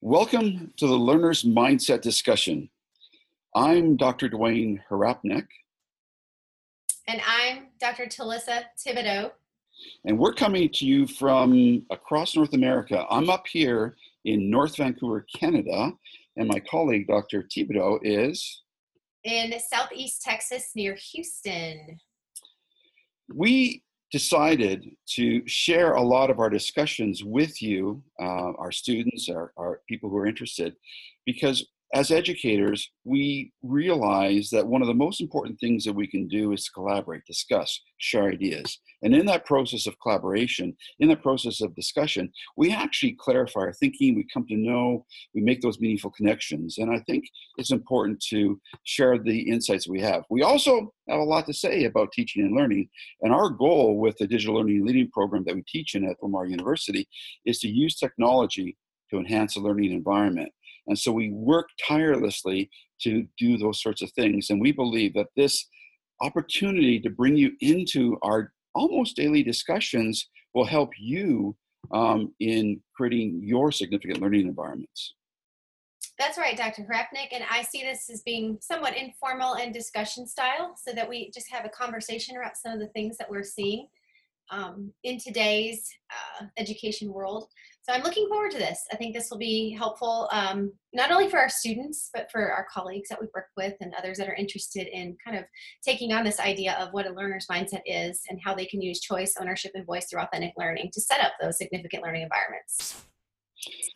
Welcome to the Learner's Mindset Discussion. I'm Dr. Dwayne Harapnuik. And I'm Dr. Tilisa Thibodeaux. And we're coming to you from across North America. I'm up here in North Vancouver, Canada, and my colleague, Dr. Thibodeaux, is in Southeast Texas near Houston. We decided to share a lot of our discussions with you, uh, our students, our, our people who are interested, because as educators, we realize that one of the most important things that we can do is to collaborate, discuss, share ideas. And in that process of collaboration, in that process of discussion, we actually clarify our thinking, we come to know, we make those meaningful connections. And I think it's important to share the insights we have. We also have a lot to say about teaching and learning. And our goal with the digital learning and leading program that we teach in at Lamar University is to use technology to enhance the learning environment. And so we work tirelessly to do those sorts of things. And we believe that this opportunity to bring you into our almost daily discussions will help you um, in creating your significant learning environments. That's right, Dr. Harapnuik. And I see this as being somewhat informal and discussion style so that we just have a conversation about some of the things that we're seeing um, in today's uh, education world. So I'm looking forward to this. I think this will be helpful um, not only for our students, but for our colleagues that we work with and others that are interested in kind of taking on this idea of what a learner's mindset is and how they can use choice, ownership, and voice through authentic learning to set up those significant learning environments.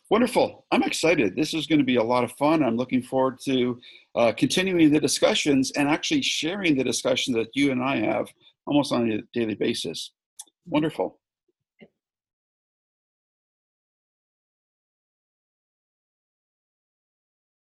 Wonderful. I'm excited. This is going to be a lot of fun. I'm looking forward to uh, continuing the discussions and actually sharing the discussions that you and I have almost on a daily basis. Wonderful.